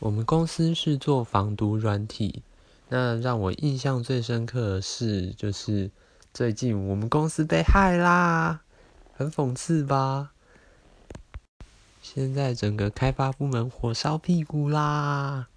我们公司是做防毒软体，那让我印象最深刻的是，就是最近我们公司被害啦，很讽刺吧？现在整个开发部门火烧屁股啦！